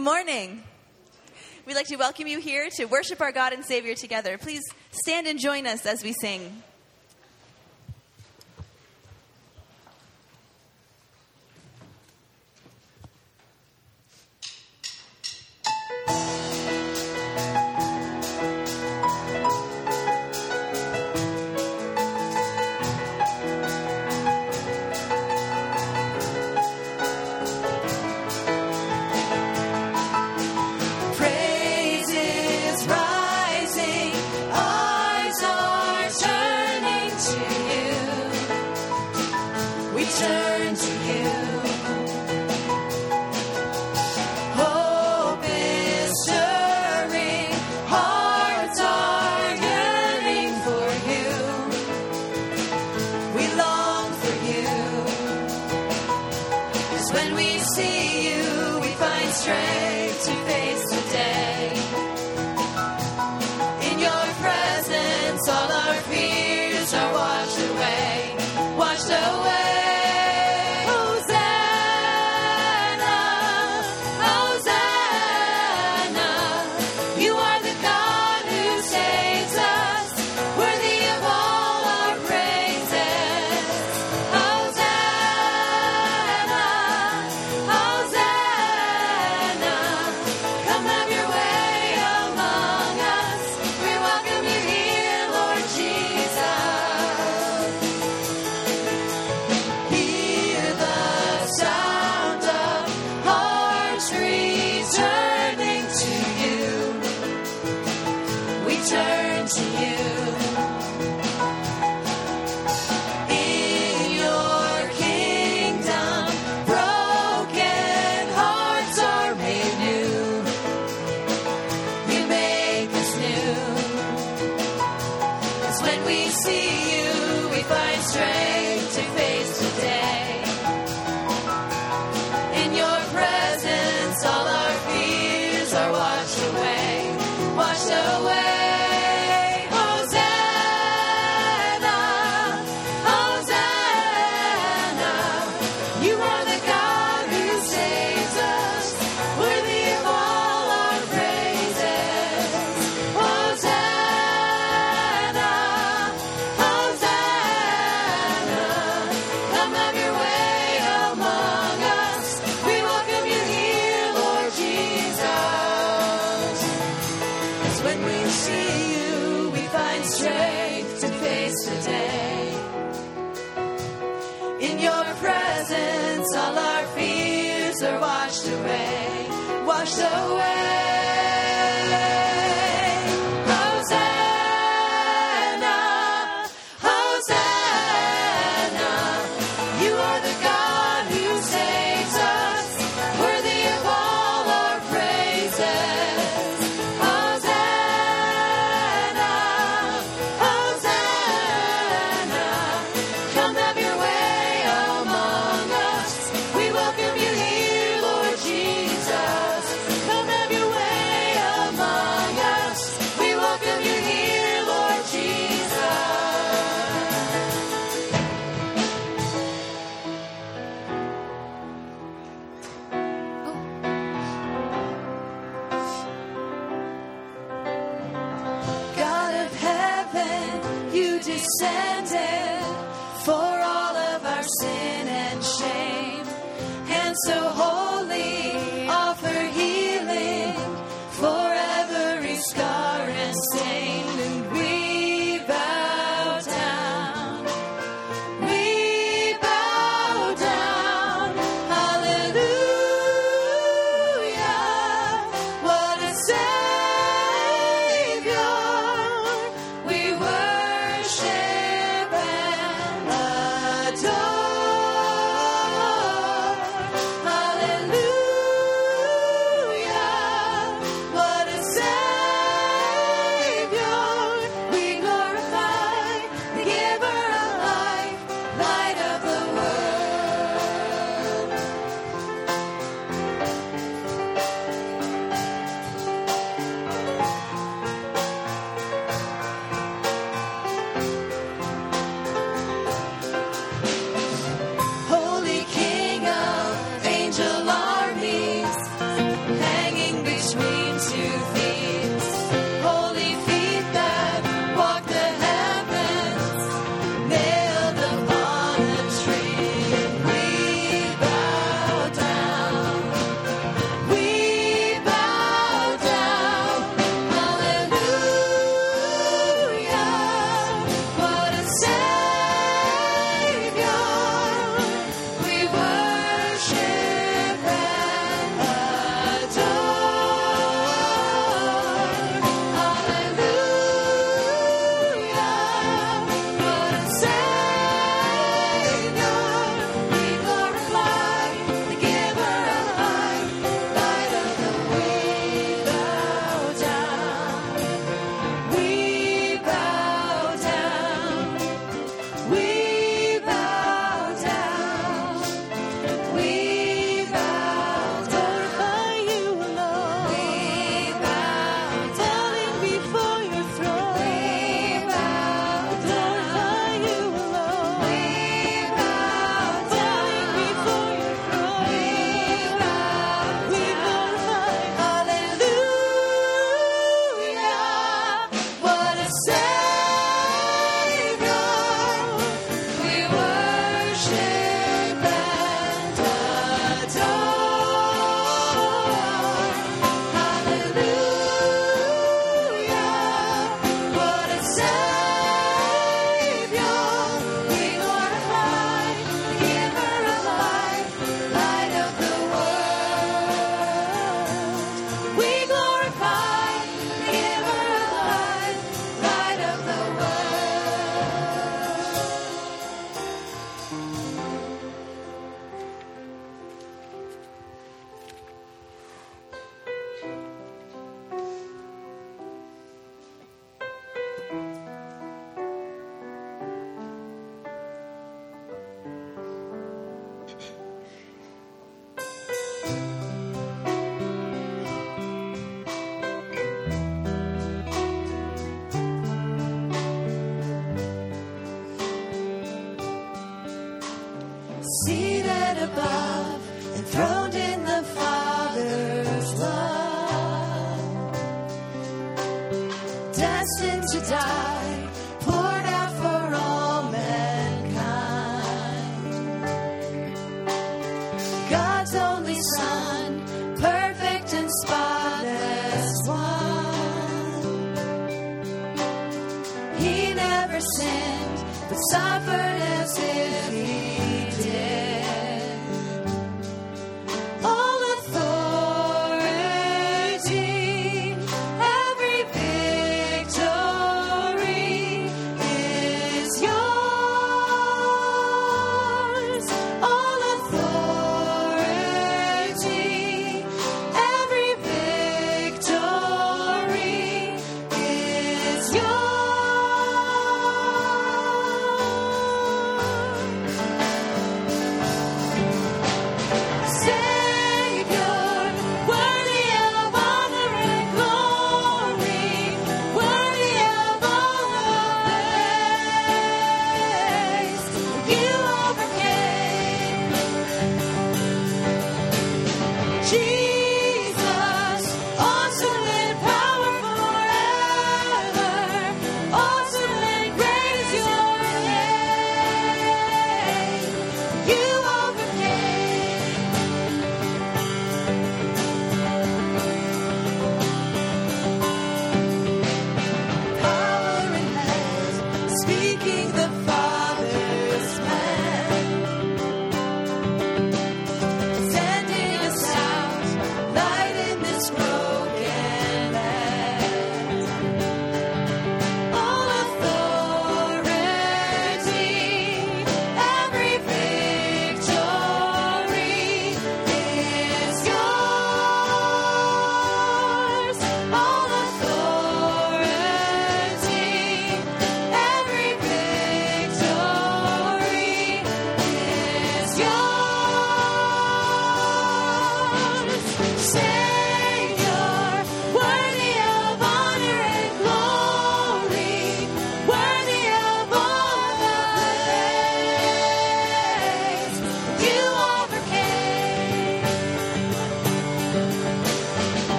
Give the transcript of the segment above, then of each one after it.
Good morning. We'd like to welcome you here to worship our God and Savior together. Please stand and join us as we sing. when we see you, we find strength to face. so well.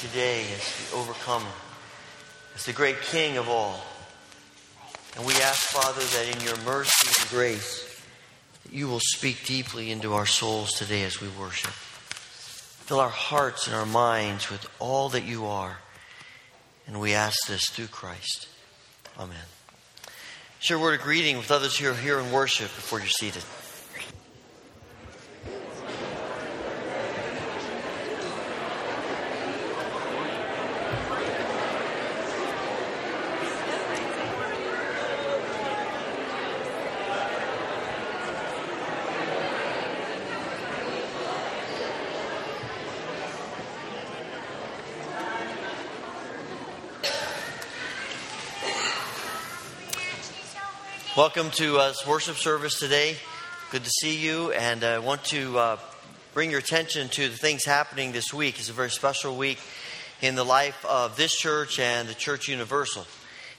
today as the overcomer, as the great King of all. And we ask, Father, that in your mercy and grace, you will speak deeply into our souls today as we worship. Fill our hearts and our minds with all that you are. And we ask this through Christ. Amen. Share a word of greeting with others who are here in worship before you're seated. Welcome to uh, this worship service today. Good to see you, and I want to uh, bring your attention to the things happening this week. It's a very special week in the life of this church and the Church Universal.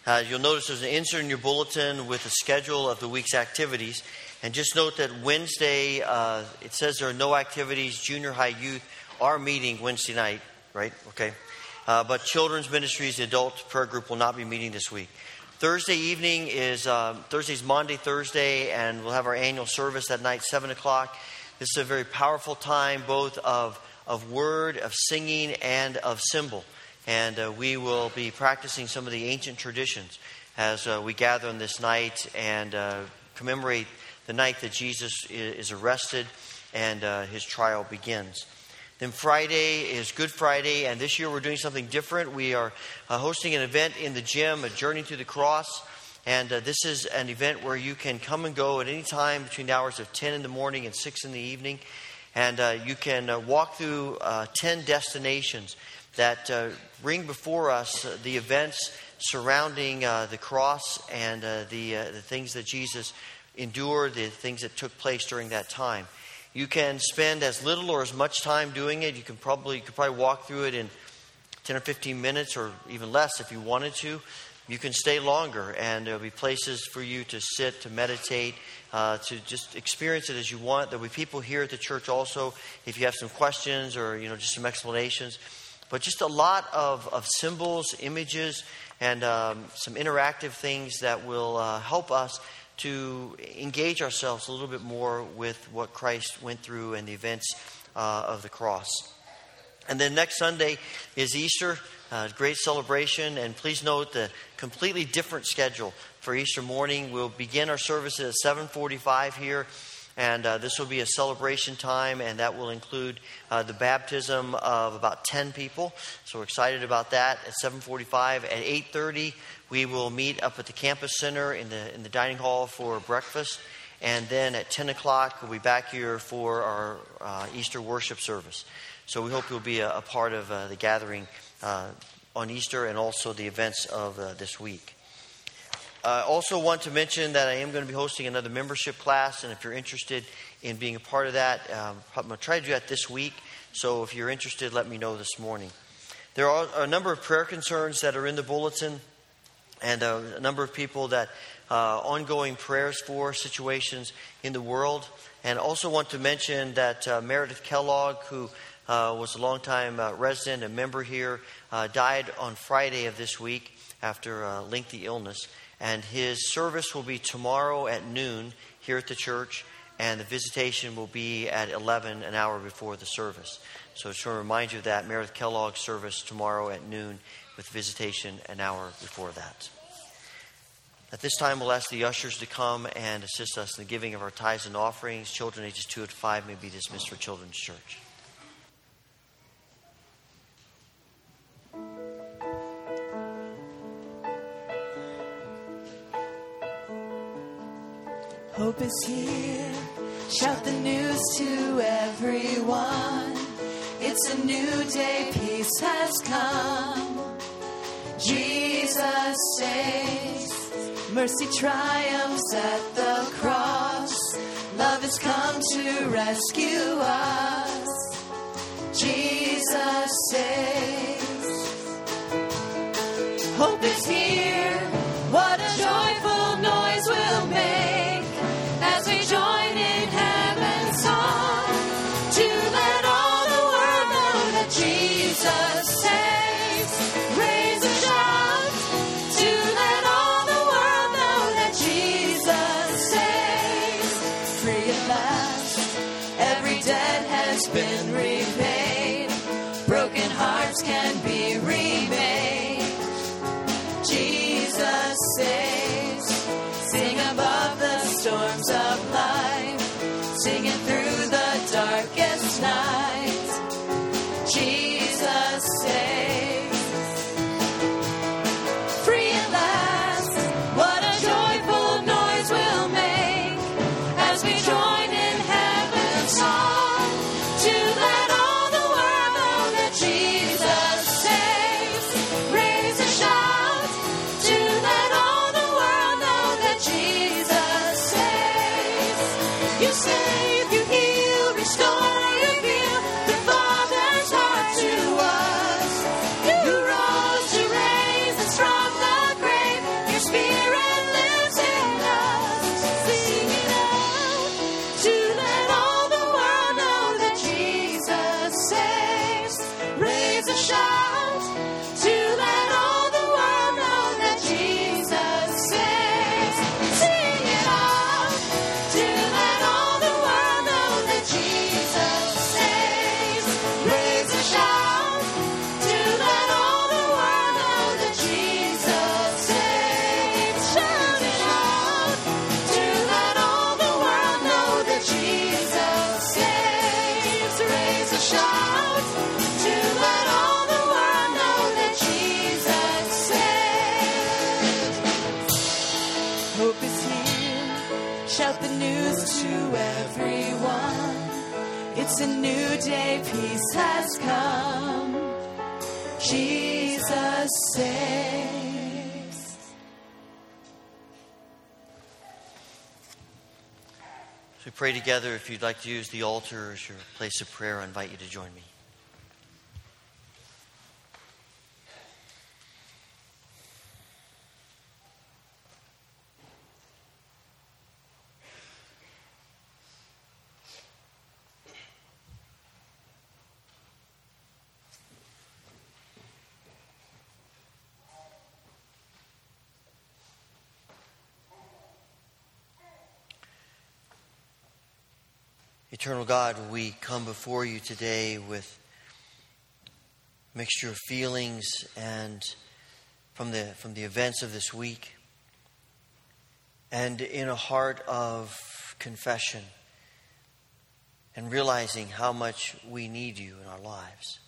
Uh, you'll notice there's an insert in your bulletin with a schedule of the week's activities. And just note that Wednesday, uh, it says there are no activities. Junior high youth are meeting Wednesday night, right? Okay. Uh, but children's ministries, the adult prayer group will not be meeting this week. Thursday evening is uh, Thursday's Maundy, Thursday, and we'll have our annual service that night, seven o'clock. This is a very powerful time, both of of word, of singing, and of symbol. And uh, we will be practicing some of the ancient traditions as uh, we gather on this night and uh, commemorate the night that Jesus is arrested and uh, his trial begins. Then Friday is Good Friday, and this year we're doing something different. We are uh, hosting an event in the gym, a Journey to the Cross. And uh, this is an event where you can come and go at any time between the hours of 10 in the morning and 6 in the evening. And uh, you can uh, walk through uh, 10 destinations that uh, bring before us the events surrounding the cross and the, the things that Jesus endured, the things that took place during that time. You can spend as little or as much time doing it. You can probably you could probably walk through it in 10 or 15 minutes or even less if you wanted to. You can stay longer, and there'll be places for you to sit, to meditate, uh, to just experience it as you want. There'll be people here at the church also if you have some questions or you know just some explanations. But just a lot of, of symbols, images, and um, some interactive things that will uh, help us to engage ourselves a little bit more with what Christ went through and the events uh, of the cross. And then next Sunday is Easter, uh, great celebration. And please note the completely different schedule for Easter morning. We'll begin our services at 7:45 here, and uh, this will be a celebration time, and that will include uh, the baptism of about 10 people. So we're excited about that at 7:45. At 8:30, we will meet up at the campus center in the, in the dining hall for breakfast. And then at 10 o'clock, we'll be back here for our uh, Easter worship service. So we hope you'll be a, a part of uh, the gathering uh, on Easter and also the events of uh, this week. I also want to mention that I am going to be hosting another membership class, and if you're interested in being a part of that, um, I'm going to try to do that this week. So if you're interested, let me know this morning. There are a number of prayer concerns that are in the bulletin and a, a number of people that uh, ongoing prayers for situations in the world. And also want to mention that uh, Meredith Kellogg, who uh, was a longtime uh, resident and member here, uh, died on Friday of this week after a lengthy illness. And his service will be tomorrow at noon here at the church, and the visitation will be at 11, an hour before the service. So, just want to remind you of that Meredith Kellogg service tomorrow at noon with visitation an hour before that. At this time, we'll ask the ushers to come and assist us in the giving of our tithes and offerings. Children ages 2 to 5 may be dismissed for Children's Church. Hope is here. Shout the news to everyone. It's a new day, peace has come. Jesus saves, mercy triumphs at the cross. Love has come to rescue us. Jesus saves. Jesus saves. As we pray together, if you'd like to use the altar as your place of prayer, I invite you to join me. Eternal God, we come before you today with mixture of feelings and from the, from the events of this week, and in a heart of confession and realizing how much we need you in our lives.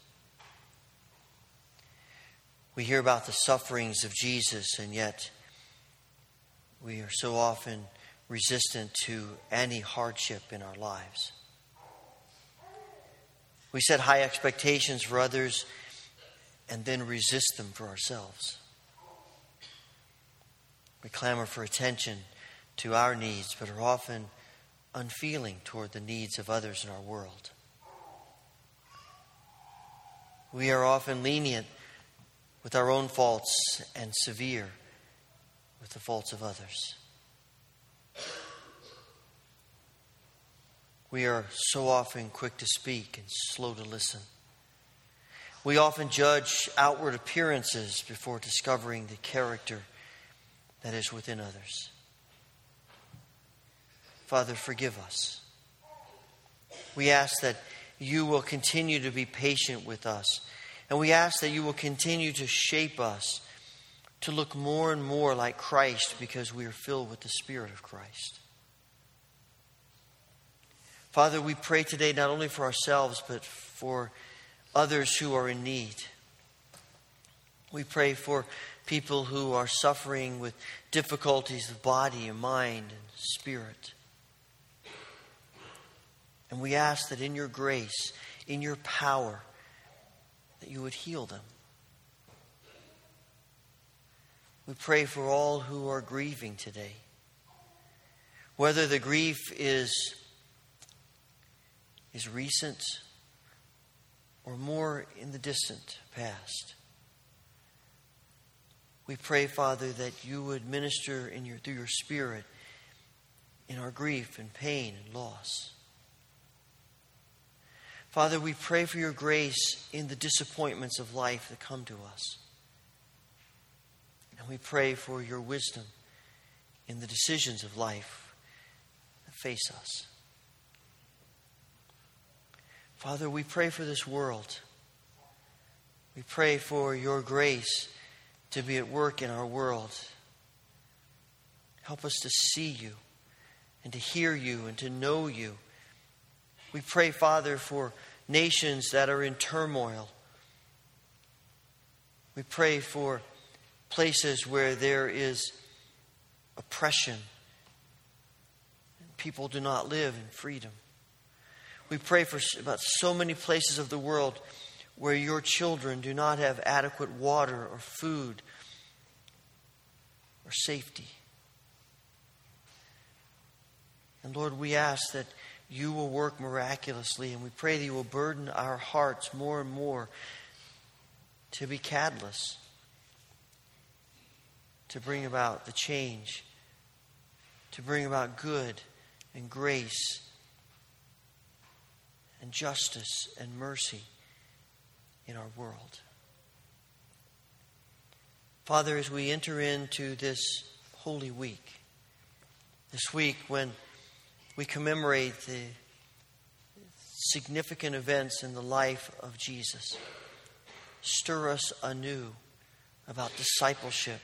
We hear about the sufferings of Jesus, and yet we are so often resistant to any hardship in our lives. We set high expectations for others and then resist them for ourselves. We clamor for attention to our needs, but are often unfeeling toward the needs of others in our world. We are often lenient with our own faults and severe with the faults of others. We are so often quick to speak and slow to listen. We often judge outward appearances before discovering the character that is within others. Father, forgive us. We ask that you will continue to be patient with us, and we ask that you will continue to shape us to look more and more like Christ because we are filled with the Spirit of Christ. Father, we pray today not only for ourselves, but for others who are in need. We pray for people who are suffering with difficulties of body and mind and spirit. And we ask that in your grace, in your power, that you would heal them. We pray for all who are grieving today. Whether the grief is, is recent or more in the distant past. We pray, Father, that you would minister in your, through your Spirit in our grief and pain and loss. Father, we pray for your grace in the disappointments of life that come to us. And we pray for your wisdom in the decisions of life that face us. Father, we pray for this world. We pray for your grace to be at work in our world. Help us to see you and to hear you and to know you. We pray, Father, for nations that are in turmoil. We pray for places where there is oppression people do not live in freedom. We pray for about so many places of the world where your children do not have adequate water or food or safety. And Lord, we ask that you will work miraculously, and we pray that you will burden our hearts more and more to be catalysts to bring about the change, to bring about good and grace and justice and mercy in our world. Father, as we enter into this holy week, this week when we commemorate the significant events in the life of Jesus, stir us anew about discipleship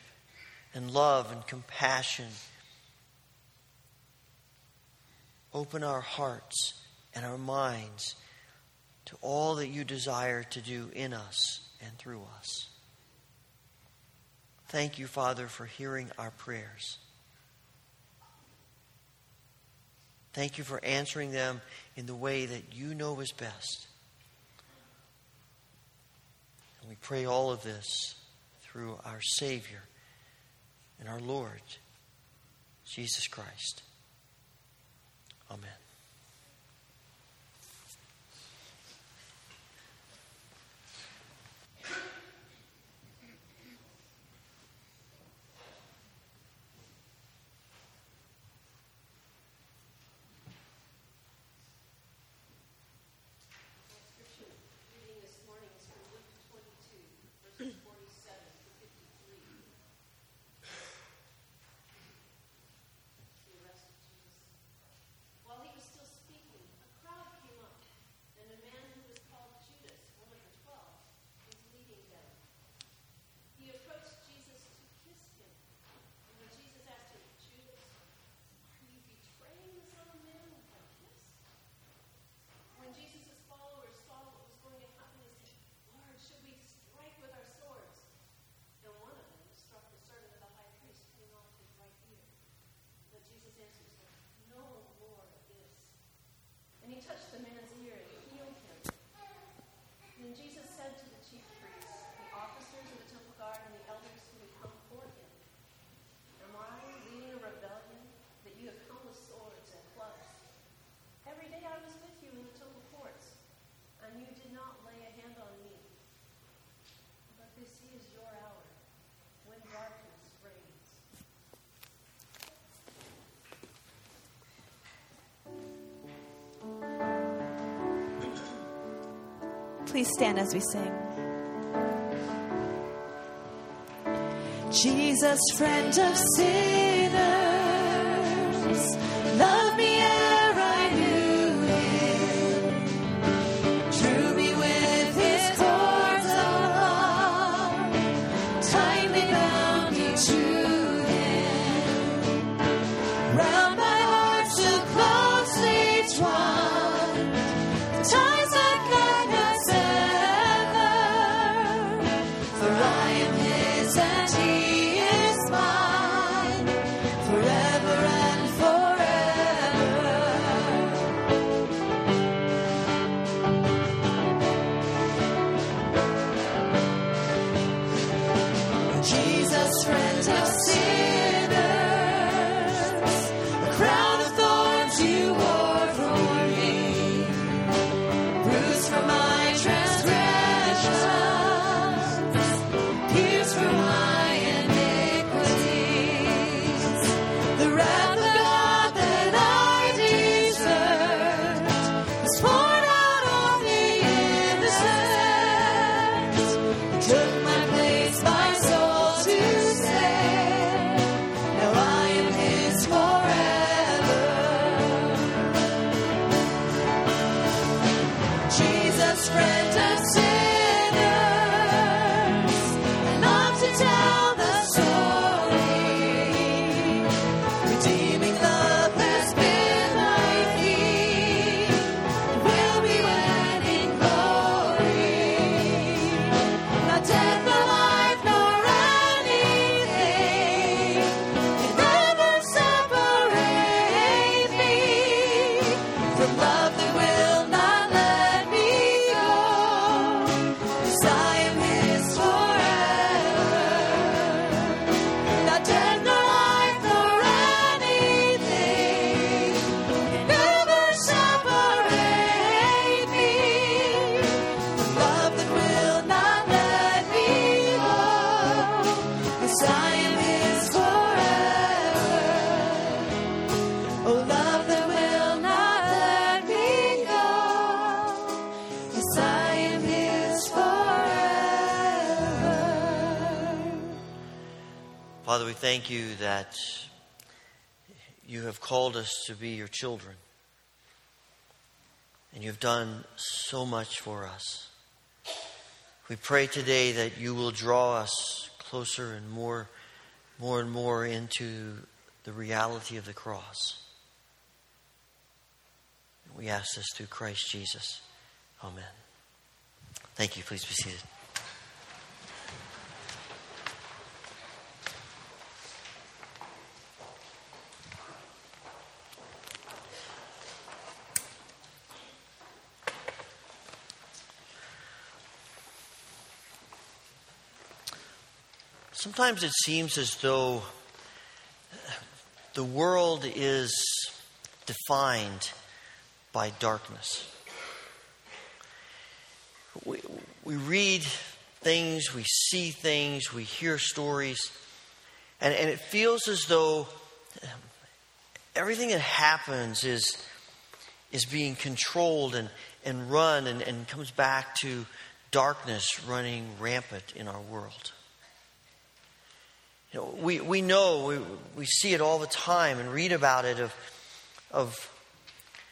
and love and compassion. Open our hearts and our minds to all that you desire to do in us and through us. Thank you, Father, for hearing our prayers. Thank you for answering them in the way that you know is best. And we pray all of this through our Savior and our Lord, Jesus Christ. Amen. this is your hour when darkness reigns. Please stand as we sing. Jesus, friend of sin. thank you that you have called us to be your children. And you've done so much for us. We pray today that you will draw us closer and more, more and more into the reality of the cross. We ask this through Christ Jesus. Amen. Thank you. Please be seated. Sometimes it seems as though the world is defined by darkness. We, we read things, we see things, we hear stories, and, and it feels as though um, everything that happens is, is being controlled and, and run and, and comes back to darkness running rampant in our world. You know, we, we know, we, we see it all the time and read about it of, of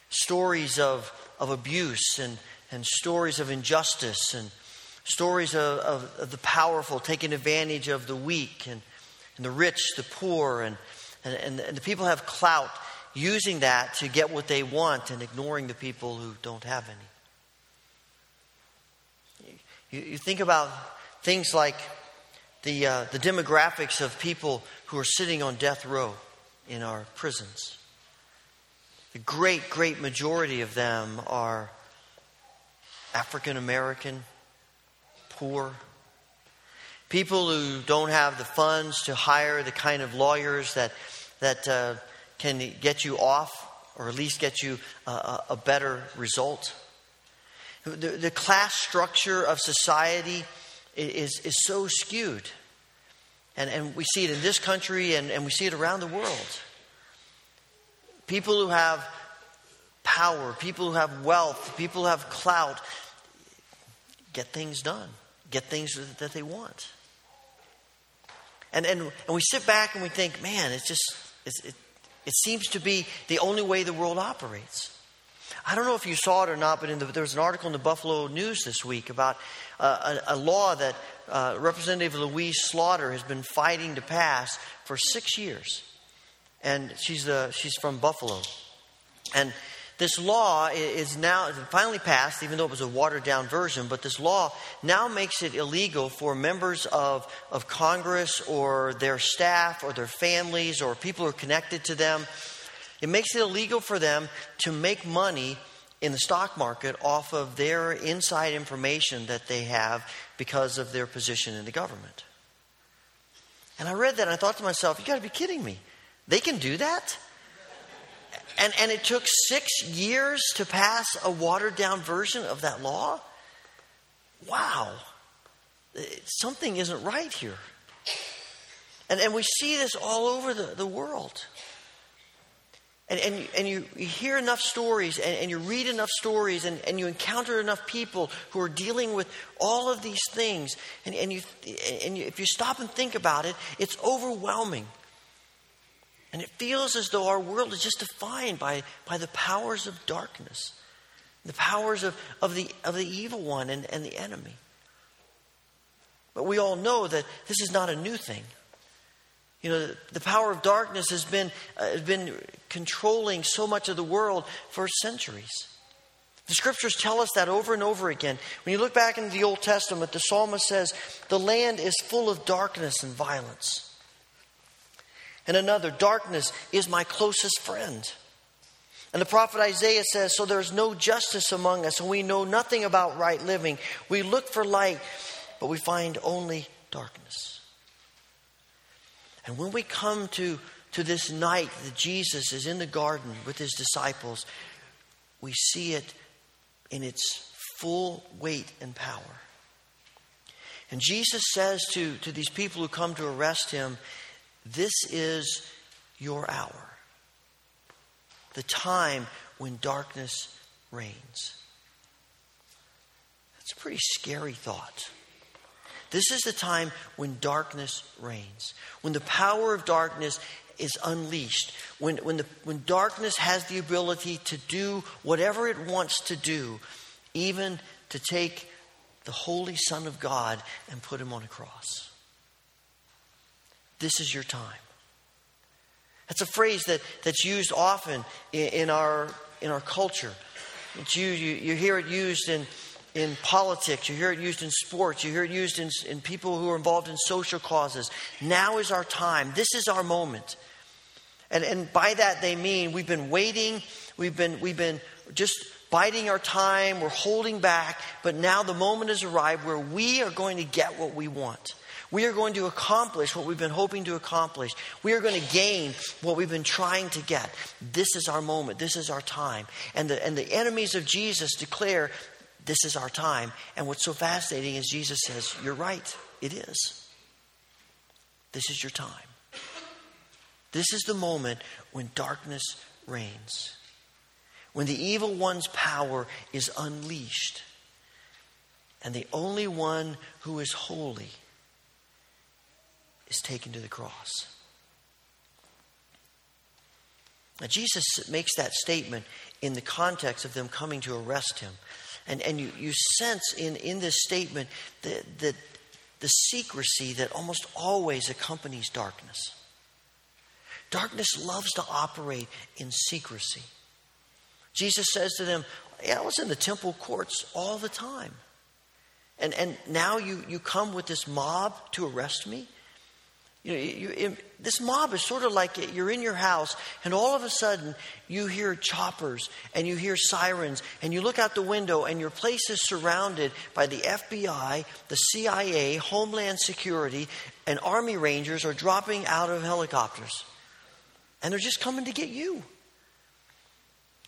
stories of, of abuse and, and stories of injustice and stories of, of, of, the powerful taking advantage of the weak and, and the rich, the poor, and, and, and the people have clout using that to get what they want and ignoring the people who don't have any. You, you think about things like the, uh, the demographics of people who are sitting on death row in our prisons. The great, great majority of them are African American, poor, people who don't have the funds to hire the kind of lawyers that, that uh, can get you off or at least get you a, a better result. The, the class structure of society is, is so skewed. And, and we see it in this country and, and we see it around the world. People who have power, people who have wealth, people who have clout get things done, get things that they want. And, and, and we sit back and we think, man, it's just, it's, it, it seems to be the only way the world operates. I don't know if you saw it or not, but the, there was an article in the Buffalo News this week about uh, a, a, law that uh, Representative Louise Slaughter has been fighting to pass for six years. And she's, she's from Buffalo. And this law is now finally passed, even though it was a watered down version, but this law now makes it illegal for members of, of Congress or their staff or their families or people who are connected to them. It makes it illegal for them to make money in the stock market off of their inside information that they have because of their position in the government. And I read that and I thought to myself, you got to be kidding me. They can do that? And, and it took six years to pass a watered down version of that law? Wow. Something isn't right here. And, and we see this all over the, the world. And, and, and you, you hear enough stories and, and you read enough stories and, and you encounter enough people who are dealing with all of these things. And, and, you, and you, if you stop and think about it, it's overwhelming. And it feels as though our world is just defined by, by the powers of darkness, the powers of, of, the, of the evil one and, and the enemy. But we all know that this is not a new thing. You know, the power of darkness has been, uh, has been controlling so much of the world for centuries. The scriptures tell us that over and over again. When you look back into the Old Testament, the psalmist says, The land is full of darkness and violence. And another, darkness is my closest friend. And the prophet Isaiah says, So there's no justice among us, and we know nothing about right living. We look for light, but we find only darkness. And when we come to, to this night that Jesus is in the garden with his disciples, we see it in its full weight and power. And Jesus says to, to these people who come to arrest him, this is your hour, the time when darkness reigns. That's a pretty scary thought. This is the time when darkness reigns, when the power of darkness is unleashed, when, when, the, when darkness has the ability to do whatever it wants to do, even to take the Holy Son of God and put him on a cross. This is your time. That's a phrase that, that's used often in, in our, in our culture. It's you, you hear it used in, in politics, you hear it used in sports, you hear it used in, in people who are involved in social causes. Now is our time. This is our moment. And, and by that they mean we've been waiting, we've been, we've been just biding our time, we're holding back, but now the moment has arrived where we are going to get what we want. We are going to accomplish what we've been hoping to accomplish. We are going to gain what we've been trying to get. This is our moment. This is our time. And the, and the enemies of Jesus declare this is our time. And what's so fascinating is Jesus says, You're right. It is. This is your time. This is the moment when darkness reigns, when the evil one's power is unleashed, and the only one who is holy is taken to the cross. Now, Jesus makes that statement in the context of them coming to arrest him. And, and you, you sense in, in this statement the, the, the secrecy that almost always accompanies darkness. Darkness loves to operate in secrecy. Jesus says to them, yeah, I was in the temple courts all the time. And, and now you, you come with this mob to arrest me? You know, you, this mob is sort of like you're in your house, and all of a sudden you hear choppers and you hear sirens, and you look out the window, and your place is surrounded by the FBI, the CIA, Homeland Security, and Army Rangers are dropping out of helicopters. And they're just coming to get you.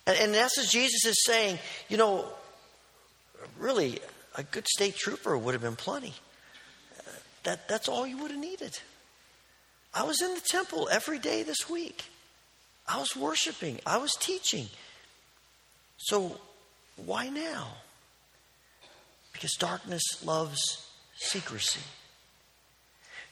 And, and in essence, Jesus is saying, you know, really, a good state trooper would have been plenty. That, that's all you would have needed. I was in the temple every day this week. I was worshiping. I was teaching. So why now? Because darkness loves secrecy.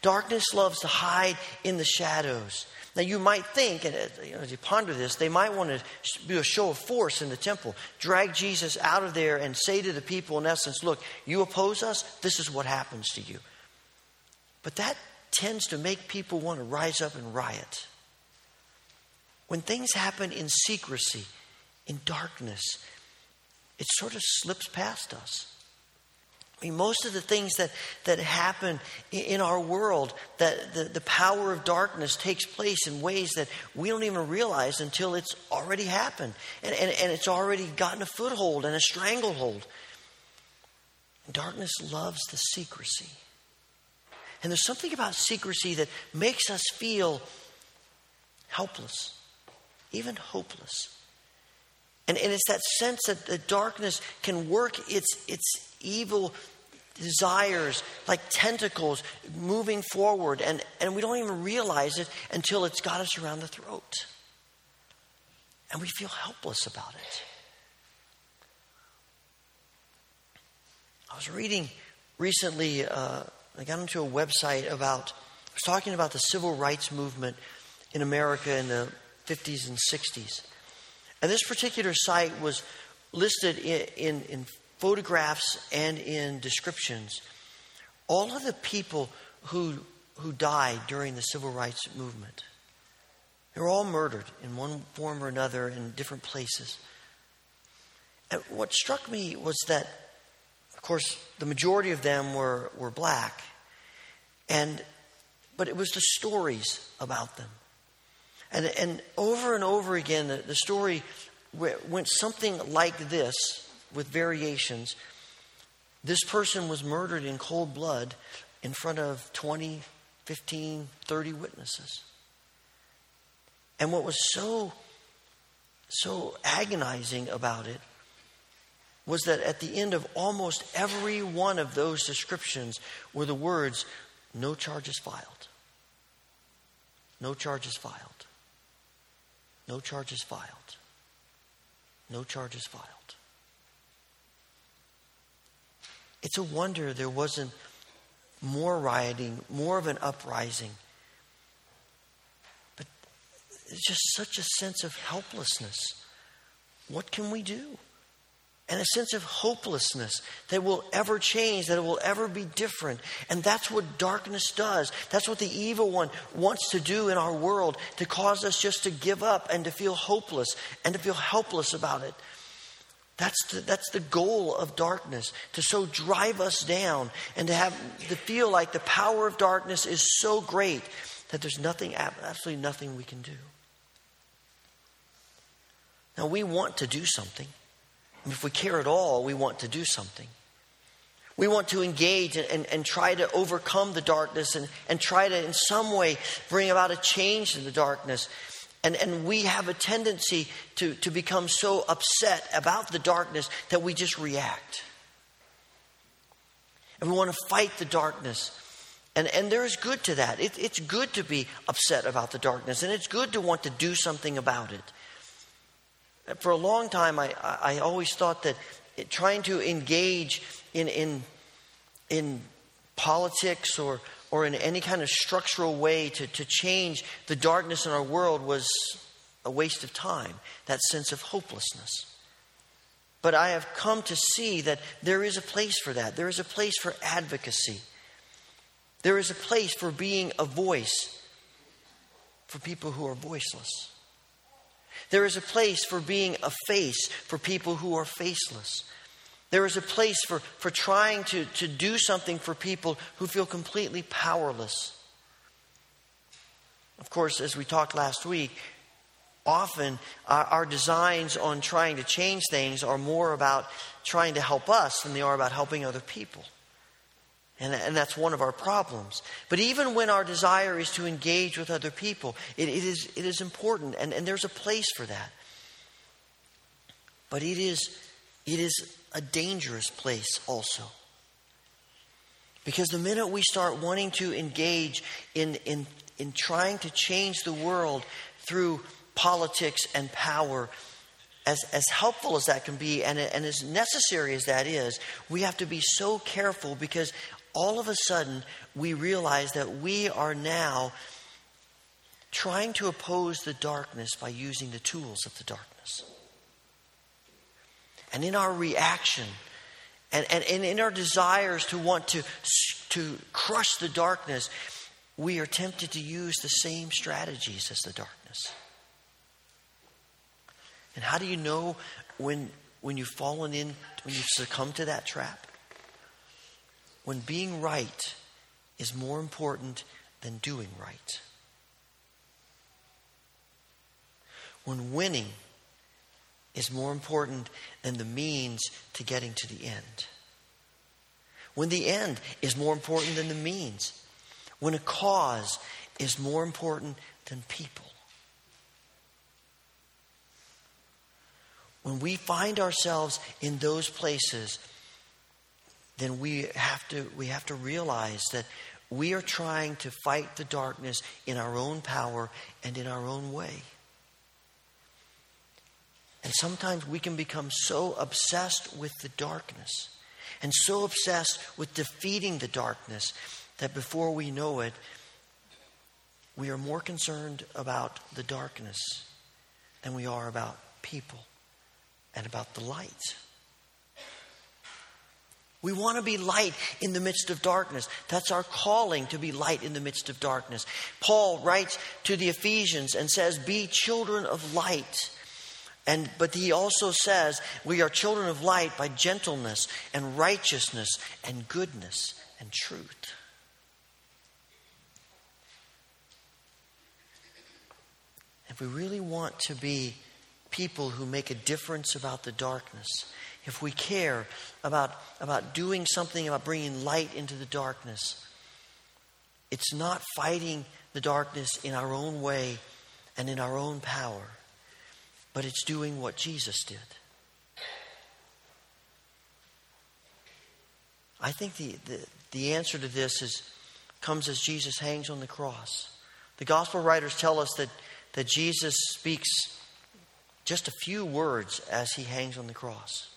Darkness loves to hide in the shadows. Now, you might think, and uh, as you ponder this, they might want to do a show of force in the temple, drag Jesus out of there and say to the people, in essence, look, you oppose us, this is what happens to you. But that tends to make people want to rise up and riot. When things happen in secrecy, in darkness, it sort of slips past us. I mean, most of the things that, that happen in our world, that the, the power of darkness takes place in ways that we don't even realize until it's already happened. And, and, and it's already gotten a foothold and a stranglehold. Darkness loves the secrecy. And there's something about secrecy that makes us feel helpless, even hopeless. And, and it's that sense that the darkness can work its, its evil desires like tentacles moving forward, and, and we don't even realize it until it's got us around the throat. And we feel helpless about it. I was reading recently uh, I got onto a website about, I was talking about the civil rights movement in America in the 50s and 60s. And this particular site was listed in, in, in photographs and in descriptions all of the people who, who died during the civil rights movement. They were all murdered in one form or another in different places. And what struck me was that course, the majority of them were, were black. And, but it was the stories about them. And, and over and over again, the, the story went something like this with variations. This person was murdered in cold blood in front of 20, 15, 30 witnesses. And what was so, so agonizing about it was that at the end of almost every one of those descriptions were the words, no charges filed. No charges filed. No charges filed. No charges filed. It's a wonder there wasn't more rioting, more of an uprising. But it's just such a sense of helplessness. What can we do? And a sense of hopelessness that will ever change, that it will ever be different. And that's what darkness does. That's what the evil one wants to do in our world to cause us just to give up and to feel hopeless and to feel helpless about it. That's the, that's the goal of darkness, to so drive us down and to have to feel like the power of darkness is so great that there's nothing, absolutely nothing we can do. Now, we want to do something if we care at all, we want to do something. We want to engage and, and, and, try to overcome the darkness and, and try to, in some way, bring about a change in the darkness. And, and we have a tendency to, to become so upset about the darkness that we just react. And we want to fight the darkness. And, and there is good to that. It, it's good to be upset about the darkness, and it's good to want to do something about it. For a long time, I, I always thought that trying to engage in, in, in politics or, or in any kind of structural way to, to change the darkness in our world was a waste of time, that sense of hopelessness. But I have come to see that there is a place for that. There is a place for advocacy. There is a place for being a voice for people who are voiceless. There is a place for being a face for people who are faceless. There is a place for, for trying to, to do something for people who feel completely powerless. Of course, as we talked last week, often our, our, designs on trying to change things are more about trying to help us than they are about helping other people. And, and that's one of our problems. But even when our desire is to engage with other people, it, it, is, it is important, and, and there's a place for that. But it is, it is a dangerous place also. Because the minute we start wanting to engage in, in, in trying to change the world through politics and power, as, as helpful as that can be and, and as necessary as that is, we have to be so careful because all of a sudden we realize that we are now trying to oppose the darkness by using the tools of the darkness. And in our reaction, and, and, and in our desires to want to, to crush the darkness, we are tempted to use the same strategies as the darkness. And how do you know when, when you've fallen in, when you've succumbed to that trap? When being right is more important than doing right. When winning is more important than the means to getting to the end. When the end is more important than the means. When a cause is more important than people. When we find ourselves in those places, then we have to, we have to realize that we are trying to fight the darkness in our own power and in our own way. And sometimes we can become so obsessed with the darkness and so obsessed with defeating the darkness that before we know it, we are more concerned about the darkness than we are about people and about the light. We want to be light in the midst of darkness. That's our calling to be light in the midst of darkness. Paul writes to the Ephesians and says, Be children of light. And, but he also says, We are children of light by gentleness and righteousness and goodness and truth. If we really want to be people who make a difference about the darkness, if we care about, about doing something about bringing light into the darkness, it's not fighting the darkness in our own way and in our own power, but it's doing what Jesus did. I think the, the, the answer to this is, comes as Jesus hangs on the cross. The gospel writers tell us that, that Jesus speaks just a few words as he hangs on the cross.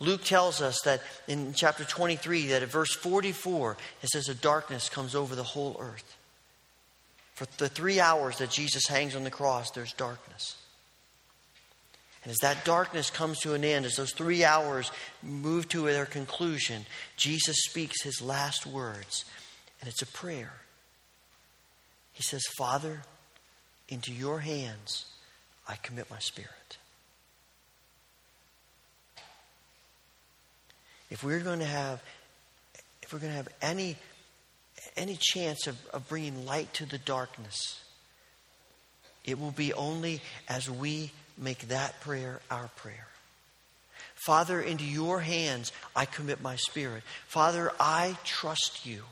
Luke tells us that in chapter 23, that at verse 44, it says, A darkness comes over the whole earth. For the three hours that Jesus hangs on the cross, there's darkness. And as that darkness comes to an end, as those three hours move to their conclusion, Jesus speaks his last words, and it's a prayer. He says, Father, into your hands I commit my spirit. If we're going to have, if we're going to have any, any chance of, of bringing light to the darkness, it will be only as we make that prayer our prayer. Father, into your hands I commit my spirit. Father, I trust you.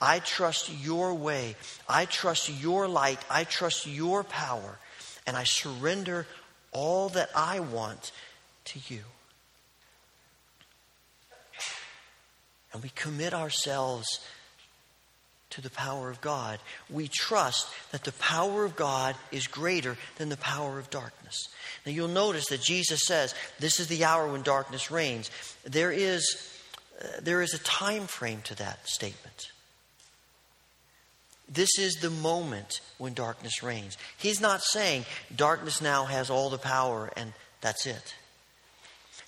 I trust your way. I trust your light. I trust your power. And I surrender all that I want to you. And we commit ourselves to the power of God. We trust that the power of God is greater than the power of darkness. Now you'll notice that Jesus says, This is the hour when darkness reigns. There is, uh, there is a time frame to that statement. This is the moment when darkness reigns. He's not saying darkness now has all the power and that's it.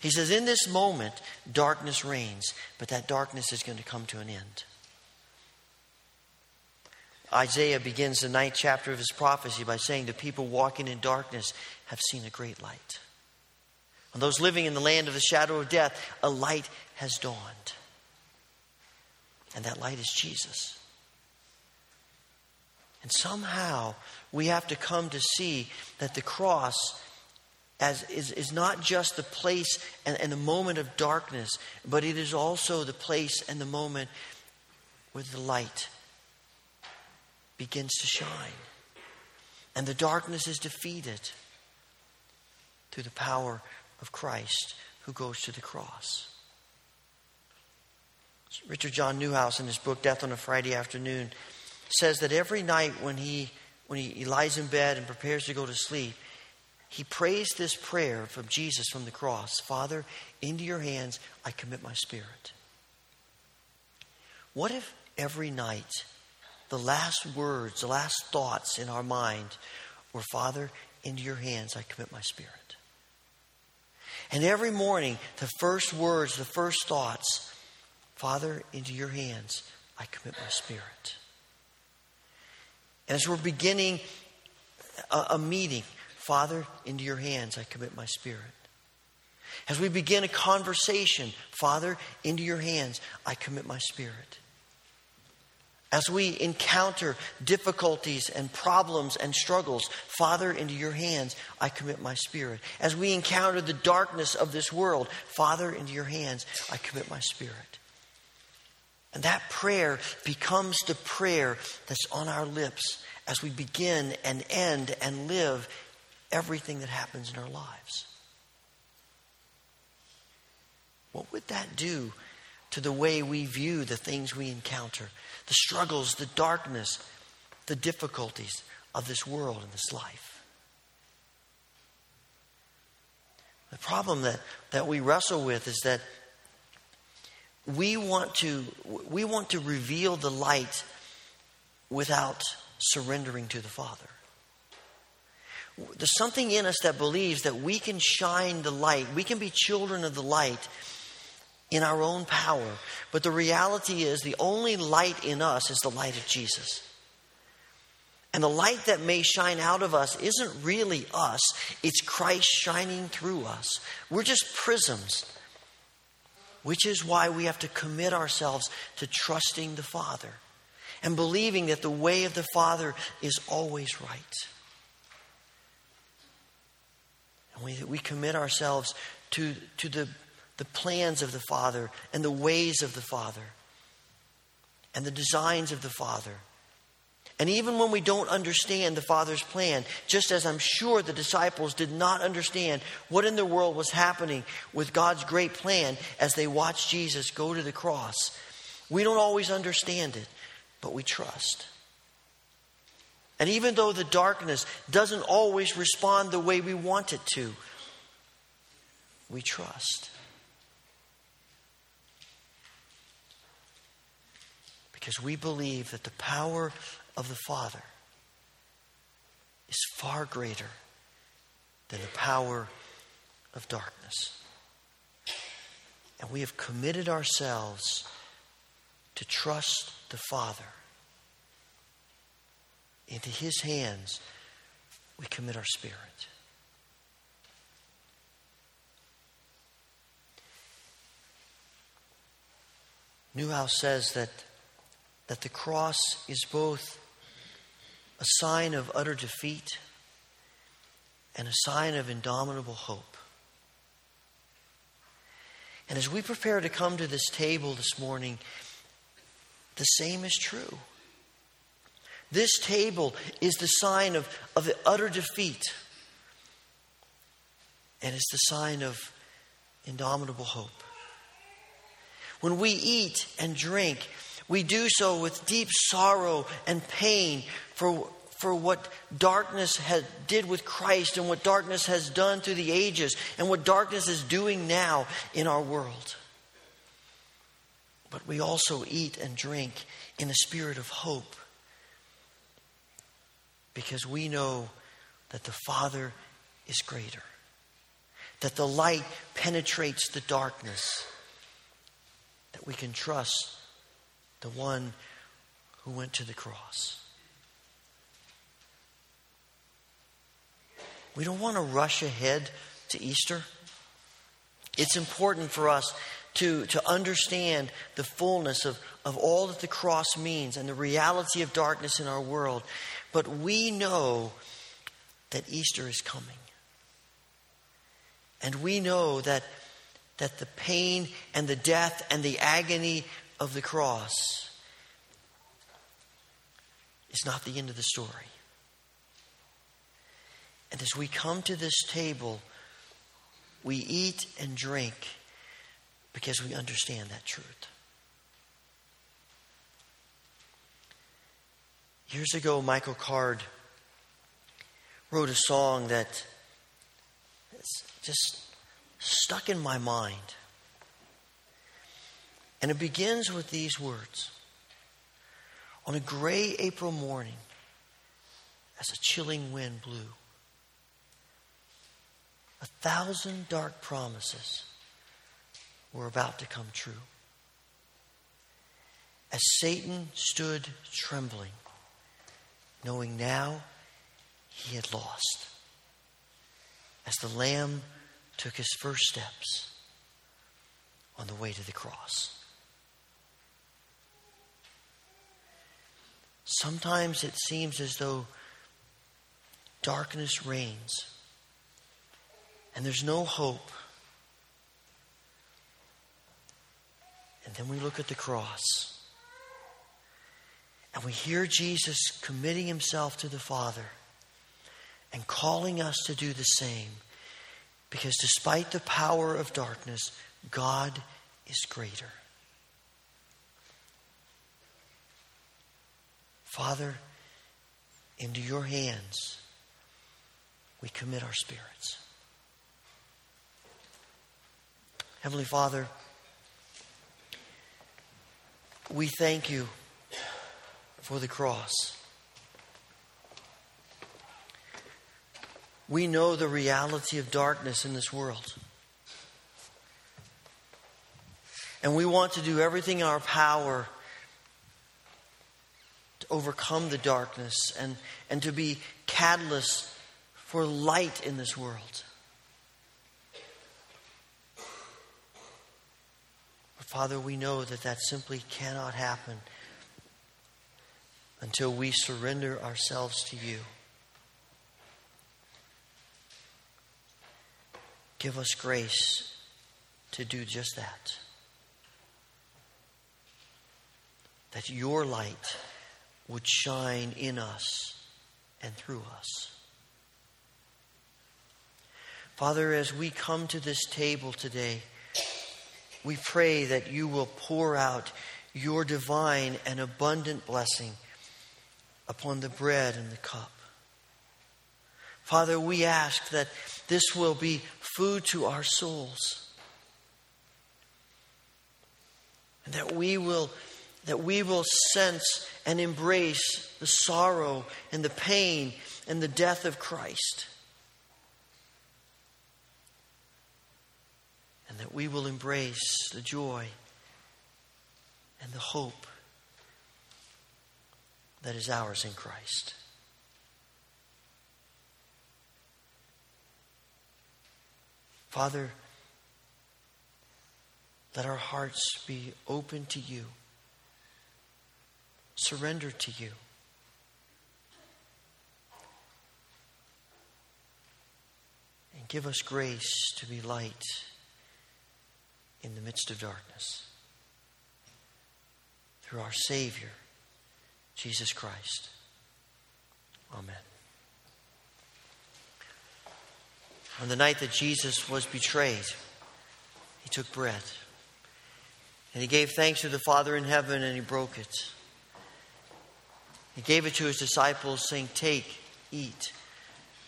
He says, in this moment, darkness reigns, but that darkness is going to come to an end. Isaiah begins the ninth chapter of his prophecy by saying, The people walking in darkness have seen a great light. On those living in the land of the shadow of death, a light has dawned. And that light is Jesus. And somehow we have to come to see that the cross as, is, is not just the place and, and the moment of darkness, but it is also the place and the moment where the light begins to shine. And the darkness is defeated through the power of Christ who goes to the cross. Richard John Neuhaus, in his book Death on a Friday Afternoon, says that every night when he, when he, he lies in bed and prepares to go to sleep, he prays this prayer from Jesus from the cross Father, into your hands I commit my spirit. What if every night the last words, the last thoughts in our mind were Father, into your hands I commit my spirit? And every morning, the first words, the first thoughts, Father, into your hands I commit my spirit. As we're beginning a, a meeting, Father, into your hands I commit my spirit. As we begin a conversation, Father, into your hands I commit my spirit. As we encounter difficulties and problems and struggles, Father, into your hands I commit my spirit. As we encounter the darkness of this world, Father, into your hands I commit my spirit. And that prayer becomes the prayer that's on our lips as we begin and end and live everything that happens in our lives. What would that do to the way we view the things we encounter, the struggles, the darkness, the difficulties of this world and this life? The problem that, that we wrestle with is that we want to we want to reveal the light without surrendering to the Father. There's something in us that believes that we can shine the light, we can be children of the light in our own power. But the reality is, the only light in us is the light of Jesus. And the light that may shine out of us isn't really us, it's Christ shining through us. We're just prisms, which is why we have to commit ourselves to trusting the Father and believing that the way of the Father is always right. And we, we commit ourselves to, to the, the plans of the Father and the ways of the Father and the designs of the Father. And even when we don't understand the Father's plan, just as I'm sure the disciples did not understand what in the world was happening with God's great plan as they watched Jesus go to the cross, we don't always understand it, but we trust. And even though the darkness doesn't always respond the way we want it to, we trust. Because we believe that the power of the Father is far greater than the power of darkness. And we have committed ourselves to trust the Father into His hands, we commit our spirit. Neuhaus says that, that the cross is both a sign of utter defeat and a sign of indomitable hope. And as we prepare to come to this table this morning, the same is true. This table is the sign of, of the utter defeat. And it's the sign of indomitable hope. When we eat and drink, we do so with deep sorrow and pain for, for what darkness had, did with Christ and what darkness has done through the ages and what darkness is doing now in our world. But we also eat and drink in a spirit of hope because we know that the Father is greater, that the light penetrates the darkness, that we can trust the one who went to the cross. We don't want to rush ahead to Easter. It's important for us to, to understand the fullness of, of all that the cross means and the reality of darkness in our world. But we know that Easter is coming. And we know that, that the pain and the death and the agony of the cross is not the end of the story. And as we come to this table, we eat and drink because we understand that truth. Years ago, Michael Card wrote a song that just stuck in my mind. And it begins with these words On a gray April morning, as a chilling wind blew, a thousand dark promises were about to come true. As Satan stood trembling, knowing now he had lost, as the Lamb took his first steps on the way to the cross. Sometimes it seems as though darkness reigns and there's no hope. And then we look at the cross and we hear Jesus committing himself to the Father and calling us to do the same. Because despite the power of darkness, God is greater. Father, into your hands we commit our spirits. Heavenly Father, we thank you for the cross. We know the reality of darkness in this world. And we want to do everything in our power to overcome the darkness and, and to be catalysts for light in this world. But Father, we know that that simply cannot happen until we surrender ourselves to you. Give us grace to do just that. That your light would shine in us and through us. Father, as we come to this table today, we pray that you will pour out your divine and abundant blessing upon the bread and the cup. Father, we ask that this will be food to our souls. And that we will that we will sense and embrace the sorrow and the pain and the death of Christ. And that we will embrace the joy and the hope that is ours in Christ. Father, let our hearts be open to you, surrender to you. And give us grace to be light in the midst of darkness. Through our Savior, Jesus Christ. Amen. On the night that Jesus was betrayed, he took bread. And he gave thanks to the Father in heaven and he broke it. He gave it to his disciples, saying, Take, eat.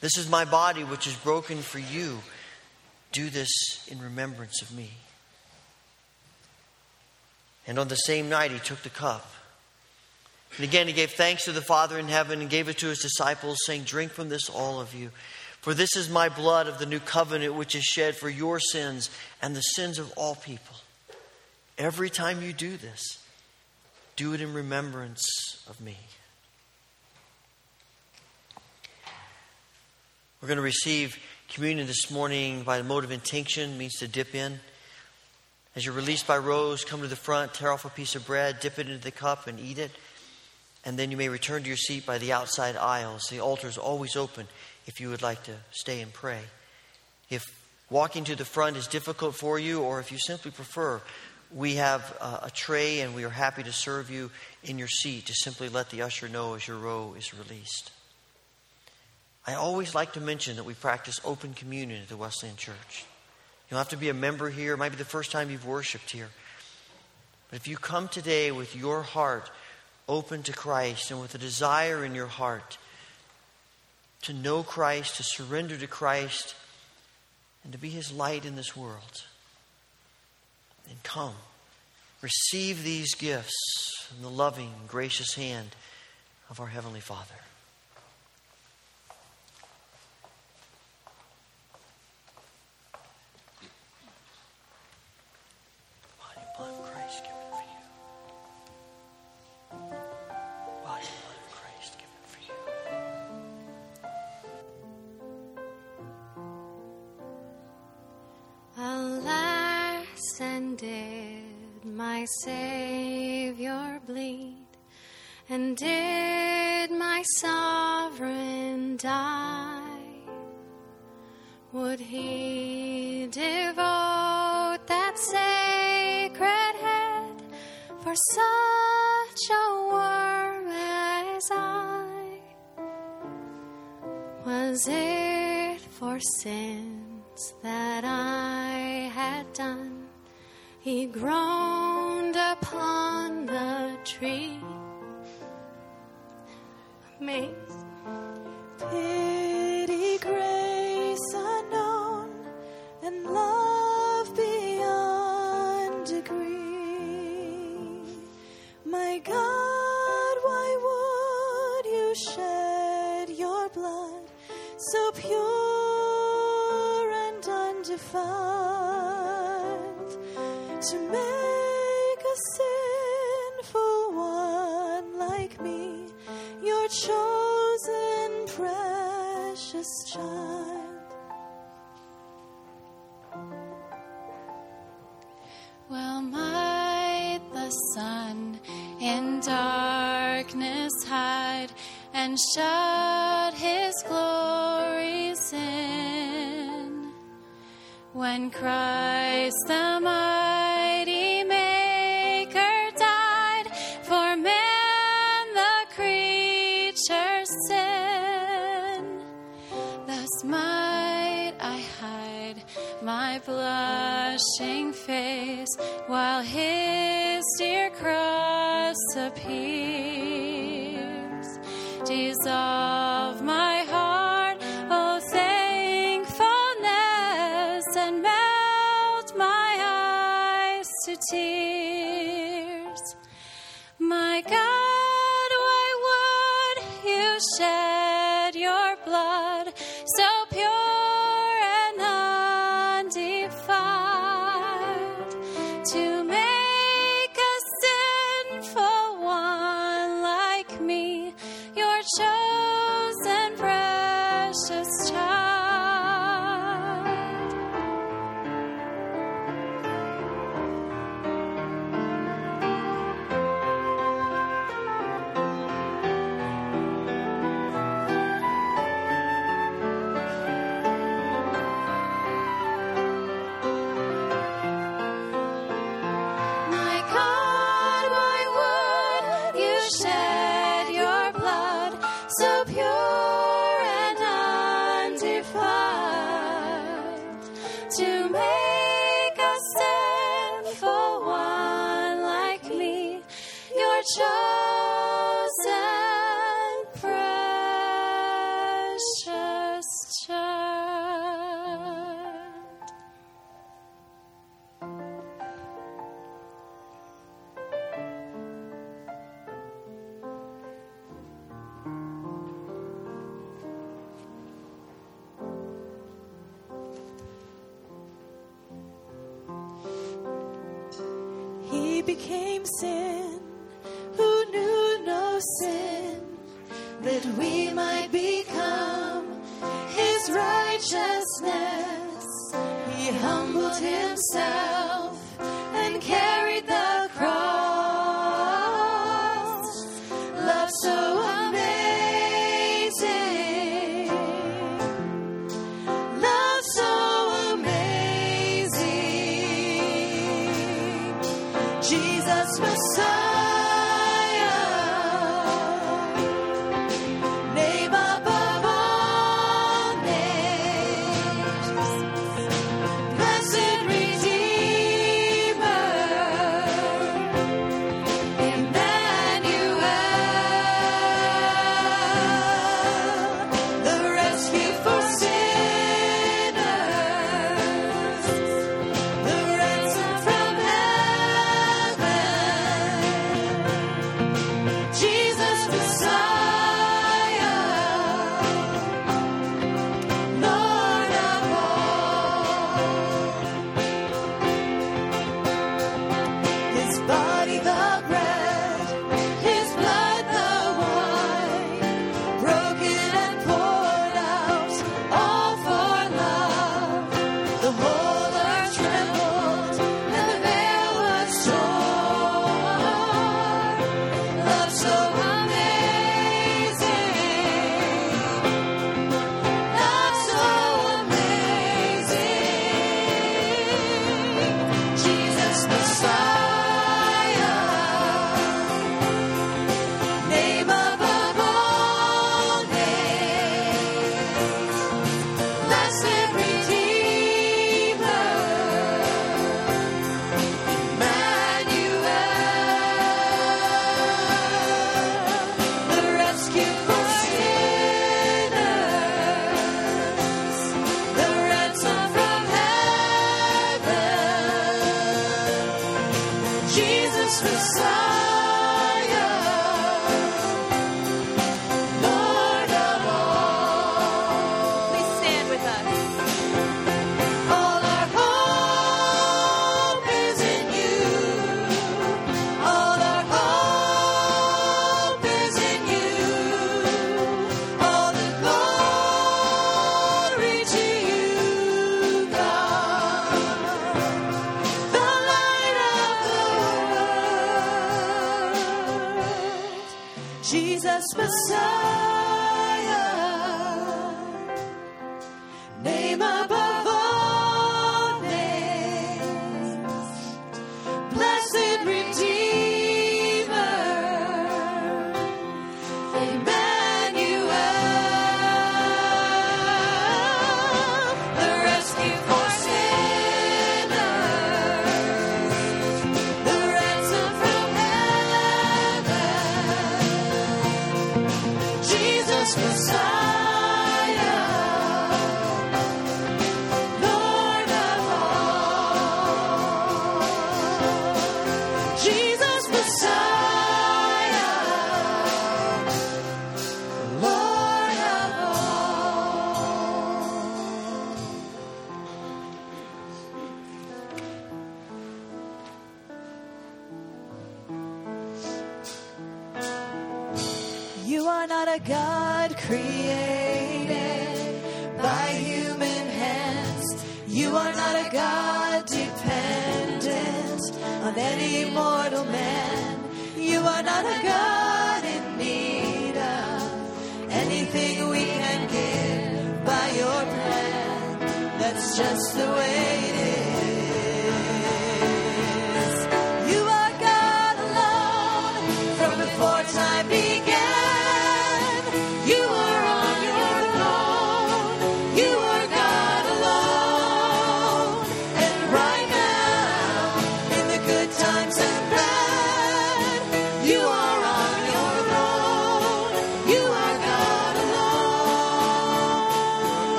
This is my body, which is broken for you. Do this in remembrance of me. And on the same night, he took the cup. And again, he gave thanks to the Father in heaven and gave it to his disciples, saying, Drink from this, all of you. For this is my blood of the new covenant, which is shed for your sins and the sins of all people. Every time you do this, do it in remembrance of me. We're going to receive communion this morning by the mode of intinction, means to dip in. As you're released by rows, come to the front, tear off a piece of bread, dip it into the cup, and eat it. And then you may return to your seat by the outside aisles. The altar is always open if you would like to stay and pray. If walking to the front is difficult for you, or if you simply prefer, we have uh, a, tray and we are happy to serve you in your seat to simply let the usher know as your row is released. I always like to mention that we practice open communion at the Wesleyan Church. You don't have to be a member here. It might be the first time you've worshiped here. But if you come today with your heart open to Christ and with a desire in your heart to know Christ, to surrender to Christ, and to be his light in this world. And come, receive these gifts from the loving, gracious hand of our Heavenly Father. My Savior bleed? And did my sovereign die? Would he devote that sacred head for such a worm as I? Was it for sins that I had done? He groaned upon the tree. Amazed. Pity, grace unknown, and love beyond degree. My God, why would you shed your blood so pure and undefiled to make a sinful one like me your chosen precious child? Well, might the sun in darkness hide and shut his glories in when Christ the mighty blushing